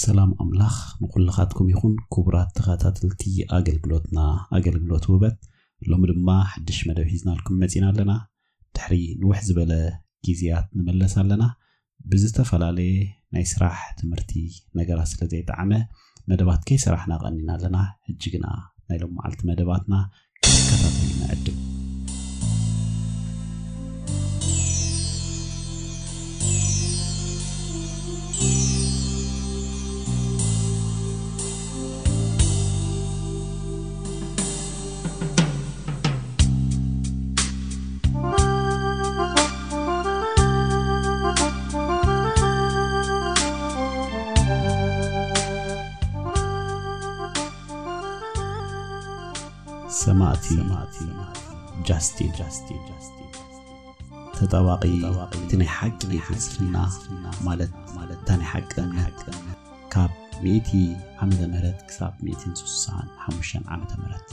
ሰላም ኣምላኽ ንኩልኻትኩም ይኹን ክቡራት ተኸታተልቲ ኣገልግሎትና ኣገልግሎት ውበት ሎሚ ድማ ሓድሽ መደብ ሒዝናልኩም መፂና ኣለና። ድሕሪ ንውሕ ዝበለ ግዜያት ንመለስ ኣለና። ብዝተፈላለየ ናይ ስራሕ ትምህርቲ ነገራት ስለ ዘይጠዓመ መደባት ከይሰራሕና ቀኒና ኣለና። ሕጂ ግና ናይ ሎም መዓልቲ መደባትና ከታተሉ ንዕድም ሰማዕቲ ጃስቲን ተጠባቂ እቲ ናይ ሓቂ ፍልስፍና ማለት እታ ናይ ሓቂ እምነት ካብ 100 ዓመተ ምህረት ክሳብ 165 ዓመተ ምህረት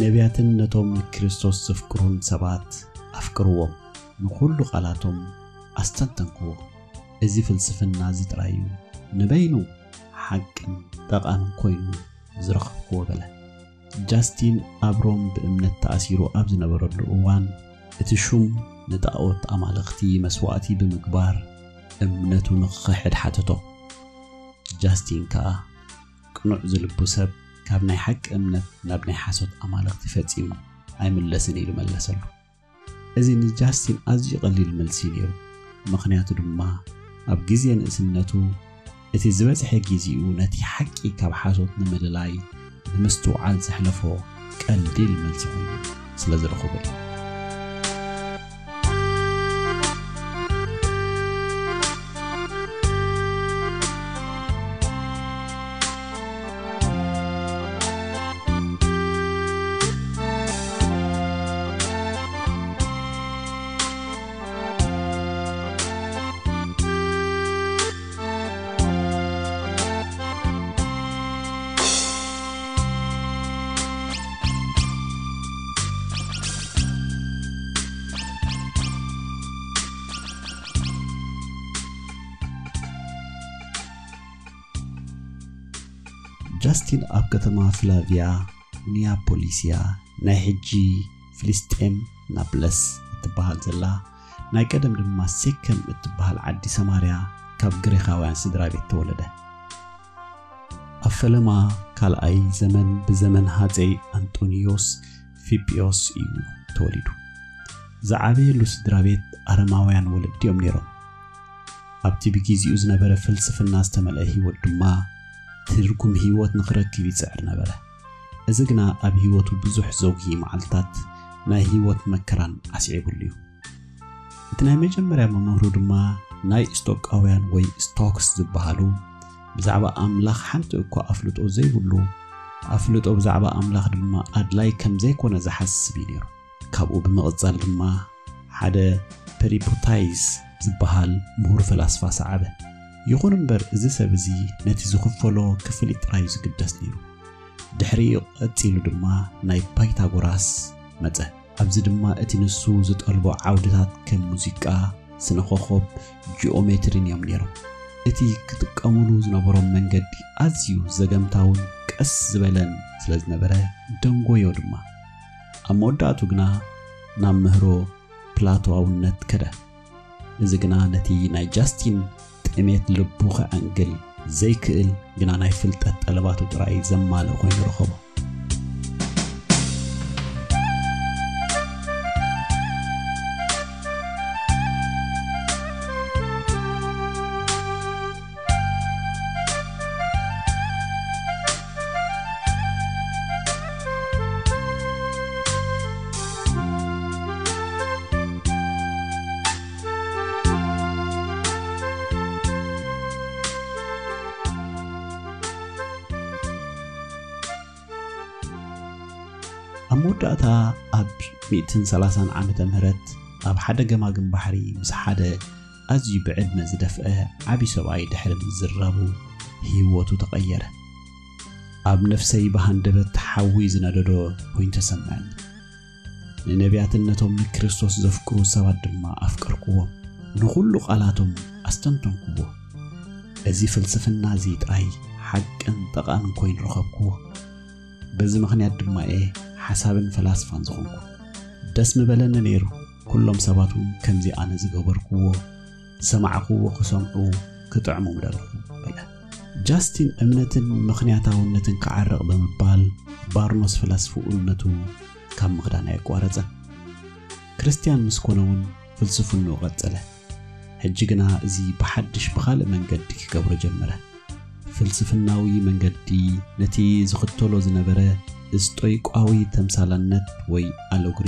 ንነቢያትን ነቶም ክርስቶስ ዘፍቅሩን ሰባት ኣፍቅርዎም ንኩሉ ቃላቶም ኣስተንተንክዎ እዚ ፍልስፍና እዚ ጥራይ እዩ ንበይኑ ሓቅን ጠቓምን ኮይኑ ዝረኸብክዎ በለ ጃስቲን ኣብ ሮም ብእምነት ተኣሲሩ ኣብ ዝነበረሉ እዋን እቲ ሹም ንጣዖት ኣማለኽቲ መስዋእቲ ብምግባር እምነቱ ንክኽሕድ ሓተቶ ጃስቲን ከዓ ቅኑዕ ዝልቡ ሰብ ካብ ናይ ሓቂ እምነት ናብ ናይ ሓሶት ኣማለኽቲ ፈጺሙ ኣይምለስን ኢሉ መለሰሉ እዚ ንጃስቲን ኣዝዩ ቀሊል መልሲ ነይሩ ምክንያቱ ድማ ኣብ ግዜ ንእስነቱ እቲ ዝበዝሐ ግዜኡ ነቲ ሓቂ ካብ ሓሶት ንምልላይ ንምስትውዓል ዘሕለፎ ቀሊል መልሲ ኮይኑ ስለ ዝረኽቦ እዩ ጃስቲን ኣብ ከተማ ፍላቪያ ኒያፖሊስያ ናይ ሕጂ ፍልስጤም ናብለስ እትበሃል ዘላ ናይ ቀደም ድማ ሴከም እትበሃል ዓዲ ሰማርያ ካብ ግሪካውያን ስድራ ቤት ተወለደ። ኣብ ፈለማ ካልኣይ ዘመን ብዘመን ሃፀይ ኣንጦኒዮስ ፊጵዮስ እዩ ተወሊዱ። ዝዓበየሉ ስድራ ቤት ኣረማውያን ወለዲኦም ነይሮም። ኣብቲ ብግዚኡ ዝነበረ ፍልስፍና ዝተመልአ ሂወት ድማ ትርጉም ሂወት ንክረክብ ይፅዕር ነበረ። እዚ ግና ኣብ ሂወቱ ብዙሕ ዘጉሂ መዓልትታት ናይ ሂወት መከራን ኣስዒቡሉ እዩ። እቲ ናይ መጀመርያ መምህሩ ድማ ናይ ስቶቃውያን ወይ ስቶክስ ዝበሃሉ ብዛዕባ ኣምላኽ ሓንቲ እኳ ኣፍልጦ ዘይብሉ ኣፍልጦ ብዛዕባ ኣምላኽ ድማ ኣድላይ ከም ዘይኮነ ዝሓስብ እዩ ነይሩ። ካብኡ ብምቕፃል ድማ ሓደ ፐሪፖታይስ ዝበሃል ምሁር ፈላስፋ ሰዓበ ይኹን እምበር እዚ ሰብ እዚ ነቲ ዝኽፈሎ ክፍሊ ጥራዩ ዝግደስ ነይሩ። ድሕሪ ቀፂሉ ድማ ናይ ፓይታጎራስ መፀ። ኣብዚ ድማ እቲ ንሱ ዝጠልቦ ዓውድታት ከም ሙዚቃ ስነ ጂኦሜትሪን እዮም ነይሮም። እቲ ክጥቀምሉ ዝነበሮም መንገዲ ኣዝዩ ዘገምታውን ቀስ ዝበለን ስለ ዝነበረ ደንጎዮ ድማ። ኣብ መወዳእቱ ግና ናብ ምህሮ ፕላቶዋውነት ከደ። እዚ ግና ነቲ ናይ ጃስቲን ጥሜት ልቡ ከዐንግል ዘይክእል ግና ናይ ፍልጠት ጠለባቱ ጥራይ ዘማልእ ኮይኑ ረኸቦ መወዳእታ ኣብ 130 ዓመተ ምህረት ኣብ ሓደ ገማግም ባሕሪ ምስ ሓደ ኣዝዩ ብዕድመ ዝደፍአ ዓብዪ ሰብኣይ ድሕሪ ምዝራቡ ህይወቱ ተቐየረ ኣብ ነፍሰይ ብሃንደበት ሓዊ ዝነደዶ ኮይኑ ተሰምዐኒ ንነቢያትነቶም ንክርስቶስ ዘፍቅሩ ሰባት ድማ ኣፍቀርክዎም ንኹሉ ቃላቶም ኣስተንተንክዎ እዚ ፍልስፍና እዚ ጥራይ ሓቅን ጠቓምን ኮይኑ ረኸብክዎ በዚ ምኽንያት ድማ እየ ሓሳብን ፈላስፋን ዝኾንኩ ደስ ምበለኒ ነይሩ ኩሎም ሰባት እውን ከምዚ ኣነ ዝገበርክዎ ዝሰማዕኽዎ ክሰምዑ ክጥዕሙ ምደለኹ በለ ጃስቲን እምነትን ምኽንያታውነትን ክዓርቕ ብምባል ባርኖስ ፈላስፍኡነቱ ካብ ምኽዳን ኣየቋረፀን ክርስቲያን ምስ ኮነ እውን ፍልስፍንኡ ቐጸለ ሕጂ ግና እዚ ብሓድሽ ብኻልእ መንገዲ ክገብሮ ጀመረ ፍልስፍናዊ መንገዲ ነቲ ዝኽተሎ ዝነበረ እስጦይቋዊ ተምሳላነት ወይ ኣሎግሪ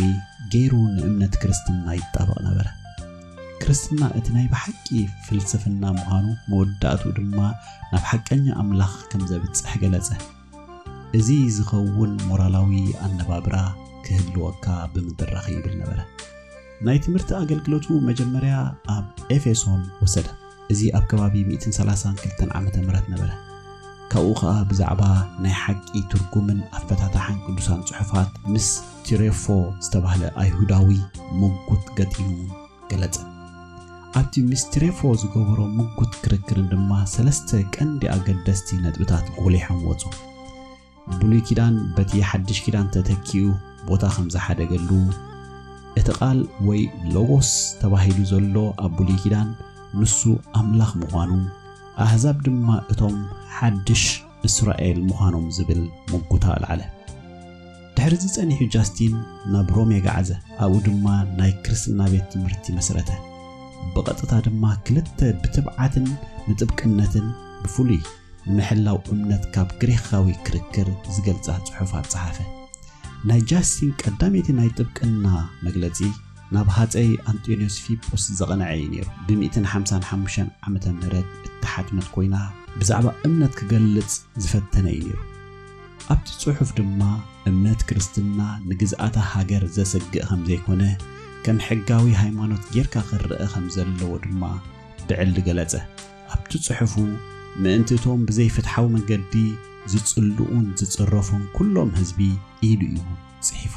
ገይሩ ንእምነት ክርስትና ይጣበቕ ነበረ። ክርስትና እቲ ናይ ብሓቂ ፍልስፍና ምዃኑ መወዳእቱ ድማ ናብ ሓቀኛ ኣምላኽ ከም ዘብፅሕ ገለጸ። እዚ ዝኸውን ሞራላዊ ኣነባብራ ክህልወካ ብምድራኽ ይብል ነበረ። ናይ ትምህርቲ ኣገልግሎቱ መጀመርያ ኣብ ኤፌሶን ወሰደ። እዚ ኣብ ከባቢ 132 ዓ ም ነበረ ካብኡ ከዓ ብዛዕባ ናይ ሓቂ ትርጉምን ኣፈታታሓን ቅዱሳን ጽሑፋት ምስ ቲሬፎ ዝተባህለ ኣይሁዳዊ ምጉት ገጢሙ ገለጸ ኣብቲ ምስ ቲሬፎ ዝገበሮ ምጉት ክርክርን ድማ ሰለስተ ቀንዲ ኣገደስቲ ነጥብታት ጐሊሖም ወፁ ብሉይ ኪዳን በቲ ሓድሽ ኪዳን ተተኪኡ ቦታ ከም ዝሓደገሉ እቲ ቓል ወይ ሎጎስ ተባሂሉ ዘሎ ኣብ ብሉይ ኪዳን ንሱ ኣምላኽ ምዃኑ ኣሕዛብ ድማ እቶም ሓድሽ እስራኤል ምዃኖም ዝብል ምጉታ ኣልዓለ ድሕሪ ዝጸኒሑ ጃስቲን ናብ ሮሜ ጋዓዘ ኣብኡ ድማ ናይ ክርስትና ቤት ትምህርቲ መሰረተ ብቐጥታ ድማ ክልተ ብትብዓትን ንጥብቅነትን ብፍሉይ ንምሕላው እምነት ካብ ግሪኻዊ ክርክር ዝገልጻ ጽሑፋት ፀሓፈ ናይ ጃስቲን ቀዳመይቲ ናይ ጥብቅና መግለጺ ናብ ሃፀይ ኣንጦኒዮስ ፊጶስ ዘቐንዐ እዩ ነይሩ ብ155 ዓመተ ምህረት እተሓትመት ኮይና ብዛዕባ እምነት ክገልጽ ዝፈተነ እዩ ነይሩ ኣብቲ ጽሑፍ ድማ እምነት ክርስትና ንግዝኣታ ሃገር ዘሰግእ ከም ዘይኮነ ከም ሕጋዊ ሃይማኖት ጌርካ ክርአ ከም ዘለዎ ድማ ብዕሊ ገለጸ ኣብቲ ጽሑፉ ምእንቲ እቶም ብዘይፍትሓዊ መንገዲ ዝጽልኡን ዝጽረፉን ኩሎም ህዝቢ ኢሉ እዩ ጽሒፉ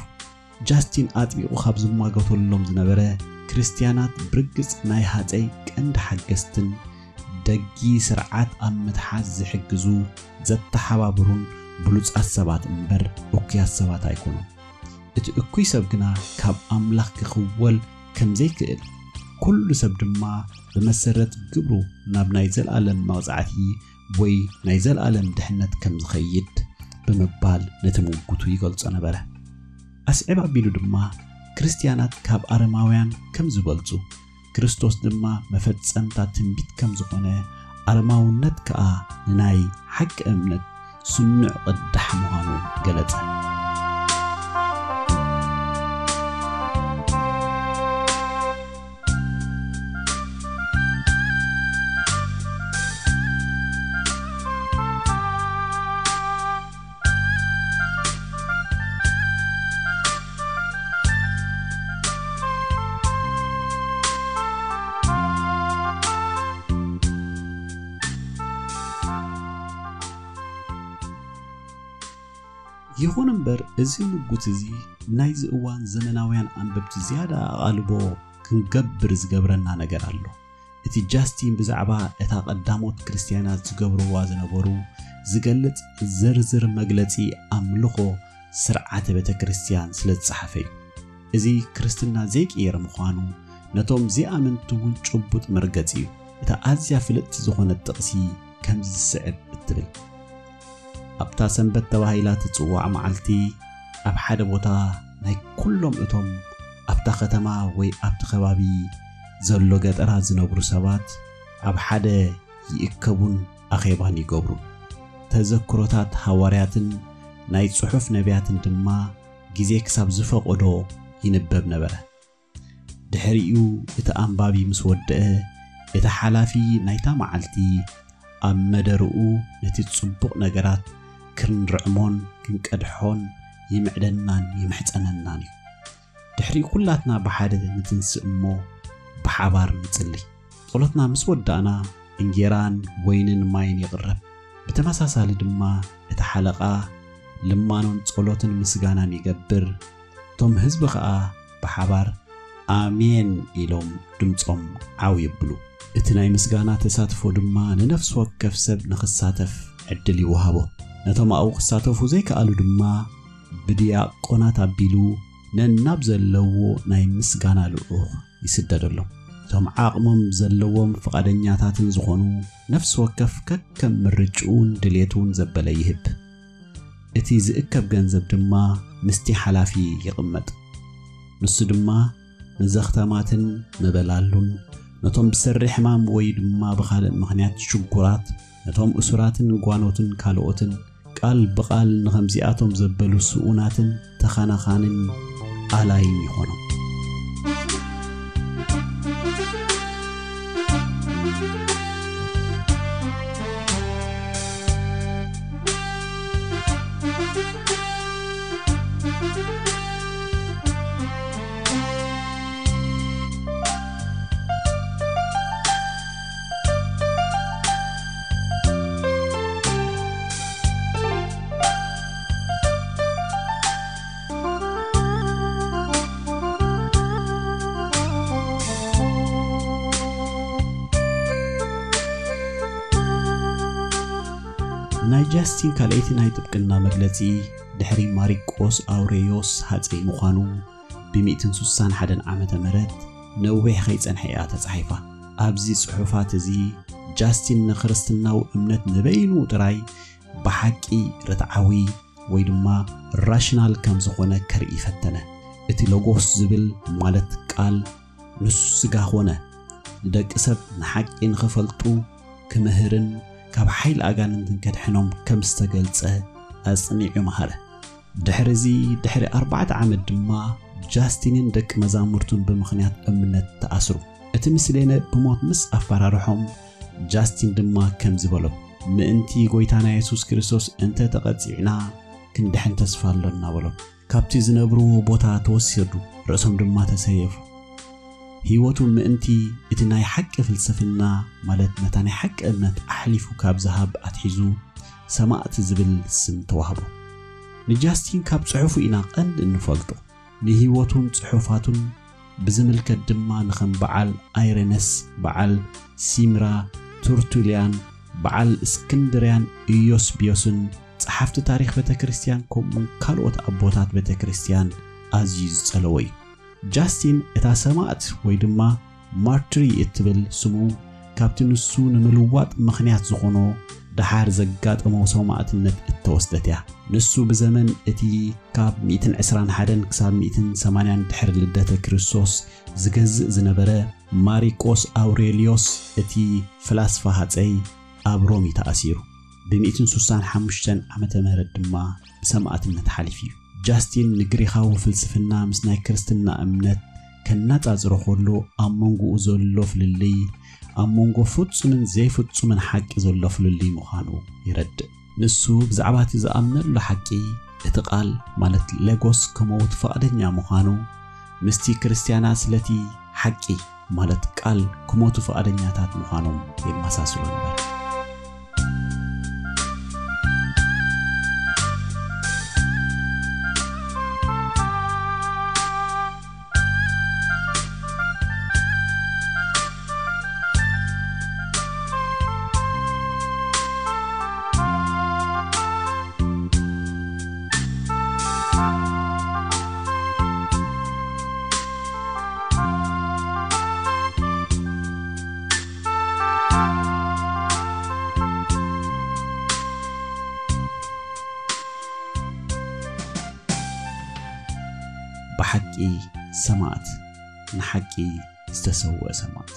ጃስቲን ኣጥቢቑ ካብ ዝሟገተሎም ዝነበረ ክርስትያናት ብርግጽ ናይ ሃፀይ ቀንዲ ሓገዝትን ደጊ ስርዓት ኣብ ምትሓዝ ዝሕግዙ ዘተሓባብሩን ብሉጻት ሰባት እምበር እኩያት ሰባት ኣይኮኑን እቲ እኩይ ሰብ ግና ካብ ኣምላኽ ክኽወል ከም ዘይክእል ኩሉ ሰብ ድማ ብመሰረት ግብሩ ናብ ናይ ዘለኣለም መቕጻዕቲ ወይ ናይ ዘለኣለም ድሕነት ከም ዝኸይድ ብምባል ነቲ ምውጉቱ ይገልጾ ነበረ። ኣስዒብ ኣቢሉ ድማ ክርስትያናት ካብ ኣረማውያን ከም ዝበልጹ ክርስቶስ ድማ መፈጸምታ ትንቢት ከም ዝኾነ ኣረማውነት ከዓ ንናይ ሓቂ እምነት ስኑዕ ቅዳሕ ምዃኑ ገለጸ ይኹን እምበር እዚ ምጉት እዚ ናይዚ እዋን ዘመናውያን ኣንበብቲ ዝያዳ ኣቓልቦ ክንገብር ዝገብረና ነገር ኣሎ እቲ ጃስቲን ብዛዕባ እታ ቀዳሞት ክርስትያናት ዝገብርዋ ዝነበሩ ዝገልጽ ዝርዝር መግለጺ ኣምልኾ ስርዓተ ቤተ ክርስቲያን ስለ ዝፀሓፈ እዩ እዚ ክርስትና ዘይቅየረ ምዃኑ ነቶም ዘይኣመንቲ እውን ጭቡጥ መርገፂ እዩ እታ ኣዝያ ፍልጥቲ ዝኾነት ጥቕሲ ከምዚ ዝስዕብ እትብል ኣብታ ሰንበት ተባሂላ ትጽዋዕ መዓልቲ ኣብ ሓደ ቦታ ናይ ኩሎም እቶም ኣብታ ከተማ ወይ ኣብቲ ከባቢ ዘሎ ገጠራት ዝነብሩ ሰባት ኣብ ሓደ ይእከቡን ኣኼባን ይገብሩ። ተዘክሮታት ሃዋርያትን ናይ ጽሑፍ ነቢያትን ድማ ግዜ ክሳብ ዝፈቐዶ ይንበብ ነበረ። ድሕሪኡ እቲ ኣንባቢ ምስ ወድአ እቲ ሓላፊ ናይታ መዓልቲ ኣብ መደርኡ ነቲ ጽቡቕ ነገራት ክንርዕሞን ክንቀድሖን ይምዕደናን ይምሕፀነናን እዩ ድሕሪ ኩላትና ብሓደ ንትንስእ እሞ ብሓባር ንጽሊ ጸሎትና ምስ ወዳእና እንጌራን ወይንን ማይን ይቕረብ ብተመሳሳሊ ድማ እቲ ሓለቓ ልማኖን ጸሎትን ምስጋናን ይገብር እቶም ህዝቢ ኸዓ ብሓባር ኣሜን ኢሎም ድምፆም ዓው ይብሉ እቲ ናይ ምስጋና ተሳትፎ ድማ ንነፍሲ ወከፍ ሰብ ንኽሳተፍ ዕድል ይወሃቦ ነቶም ኣብኡ ክሳተፉ ዘይከኣሉ ድማ ብድያቆናት ኣቢሉ ነናብ ዘለዎ ናይ ምስጋና ልኡኽ ይስደደሎም። እቶም ዓቕሞም ዘለዎም ፍቓደኛታትን ዝኾኑ ነፍሲ ወከፍ ከከም ምርጭኡን ድሌቱን ዘበለ ይህብ። እቲ ዝእከብ ገንዘብ ድማ ምስቲ ሓላፊ ይቕመጥ። ንሱ ድማ ንዘኽተማትን ምበላሉን ነቶም ብሰሪ ሕማም ወይ ድማ ብኻልእ ምኽንያት ሽጉራት ነቶም እሱራትን ጓኖትን ካልኦትን ቃል ብቓል ንኸምዚኣቶም ዘበሉ ስኡናትን ተኸናኻንን ኣላይን ይኾኖም ጃስቲን ካልአይቲ ናይ ጥብቅና መግለጺ ድሕሪ ማሪቆስ ኣውሬዮስ ሃፀይ ምዃኑ ብ161 ዓመተ ምህረት ነዊሕ ከይጸንሐ እያ ተጻሒፋ። ኣብዚ ጽሑፋት እዚ ጃስቲን ንክርስትናዊ እምነት ንበይኑ ጥራይ ብሓቂ ርትዓዊ ወይ ድማ rational ከም ዝኾነ ከርኢ ፈተነ። እቲ ሎጎስ ዝብል ማለት ቃል ንሱ ስጋ ኾነ። ንደቂ ሰብ ንሓቂ ንኽፈልጡ ክምህርን ካብ ሓይሊ ኣጋንንትን ከድሕኖም ከም ዝተገልጸ ኣጽኒዑ መሃረ። ድሕሪ እዚ ድሕሪ ዓመት ድማ ጃስቲንን ደቂ መዛሙርቱን ብምኽንያት እምነት ተኣስሩ። እቲ ምስሌነ ብሞት ምስ ኣፈራርሖም ጃስቲን ድማ ከም ዝበሎም ምእንቲ ጐይታና የሱስ ክርስቶስ እንተ ተቐፂዕና ክንድሕን ተስፋ ኣሎና በሎም ካብቲ ዝነብርዎ ቦታ ተወሲዱ ርእሶም ድማ ተሰየፉ ህይወቱ ምእንቲ እቲ ናይ ሓቂ ፍልስፍና ማለት ነታ ናይ ሓቂ እምነት ኣሕሊፉ ካብ ዝሃብ ኣትሒዙ ሰማዕቲ ዝብል ስም ተዋህቦ ንጃስቲን ካብ ጽሑፉ ኢና ቀንዲ እንፈልጦ ንህይወቱን ጽሑፋቱን ብዝምልከት ድማ ንኸም በዓል ኣይሬነስ በዓል ሲምራ ቱርቱልያን በዓል እስክንድርያን ኢዮስቢዮስን ጸሓፍቲ ታሪክ ቤተ ክርስቲያን ከምኡን ካልኦት ኣቦታት ቤተ ክርስቲያን ኣዝዩ ዝጸለዎ እዩ ጃስቲን እታ ሰማዕት ወይ ድማ martyr እትብል ስሙ ካብቲ ንሱ ንምልዋጥ ምኽንያት ዝኾኖ ድሓር ዘጋጠሞ ሰማዕትነት እተወስደት እያ። ንሱ ብዘመን እቲ ካብ 121 ክሳብ 180 ድሕሪ ልደተ ክርስቶስ ዝገዝእ ዝነበረ ማሪቆስ ኣውሬልዮስ እቲ ፍላስፋ ሃፀይ ኣብ ሮሚ ተኣሲሩ ብ165 ዓመተ ምህረት ድማ ብሰማዕትነት ሓሊፍ እዩ ጃስቲን ንግሪኻዊ ፍልስፍና ምስ ናይ ክርስትና እምነት ከናጻጽሮ ከሎ ኣብ መንጎኡ ዘሎ ፍልልይ ኣብ መንጎ ፍጹምን ዘይፍጹምን ሓቂ ዘሎ ፍልልይ ምዃኑ ይረድእ። ንሱ ብዛዕባ እቲ ዝኣምነሉ ሓቂ እቲ ቓል ማለት ሌጎስ ከመውት ፈቓደኛ ምዃኑ ምስቲ ክርስትያናት ስለቲ ሓቂ ማለት ቃል ክሞቱ ፈቓደኛታት ምዃኖም የመሳስሉ ነበር ብሓቂ ሰማዕት ንሓቂ ዝተሰውአ ሰማዕት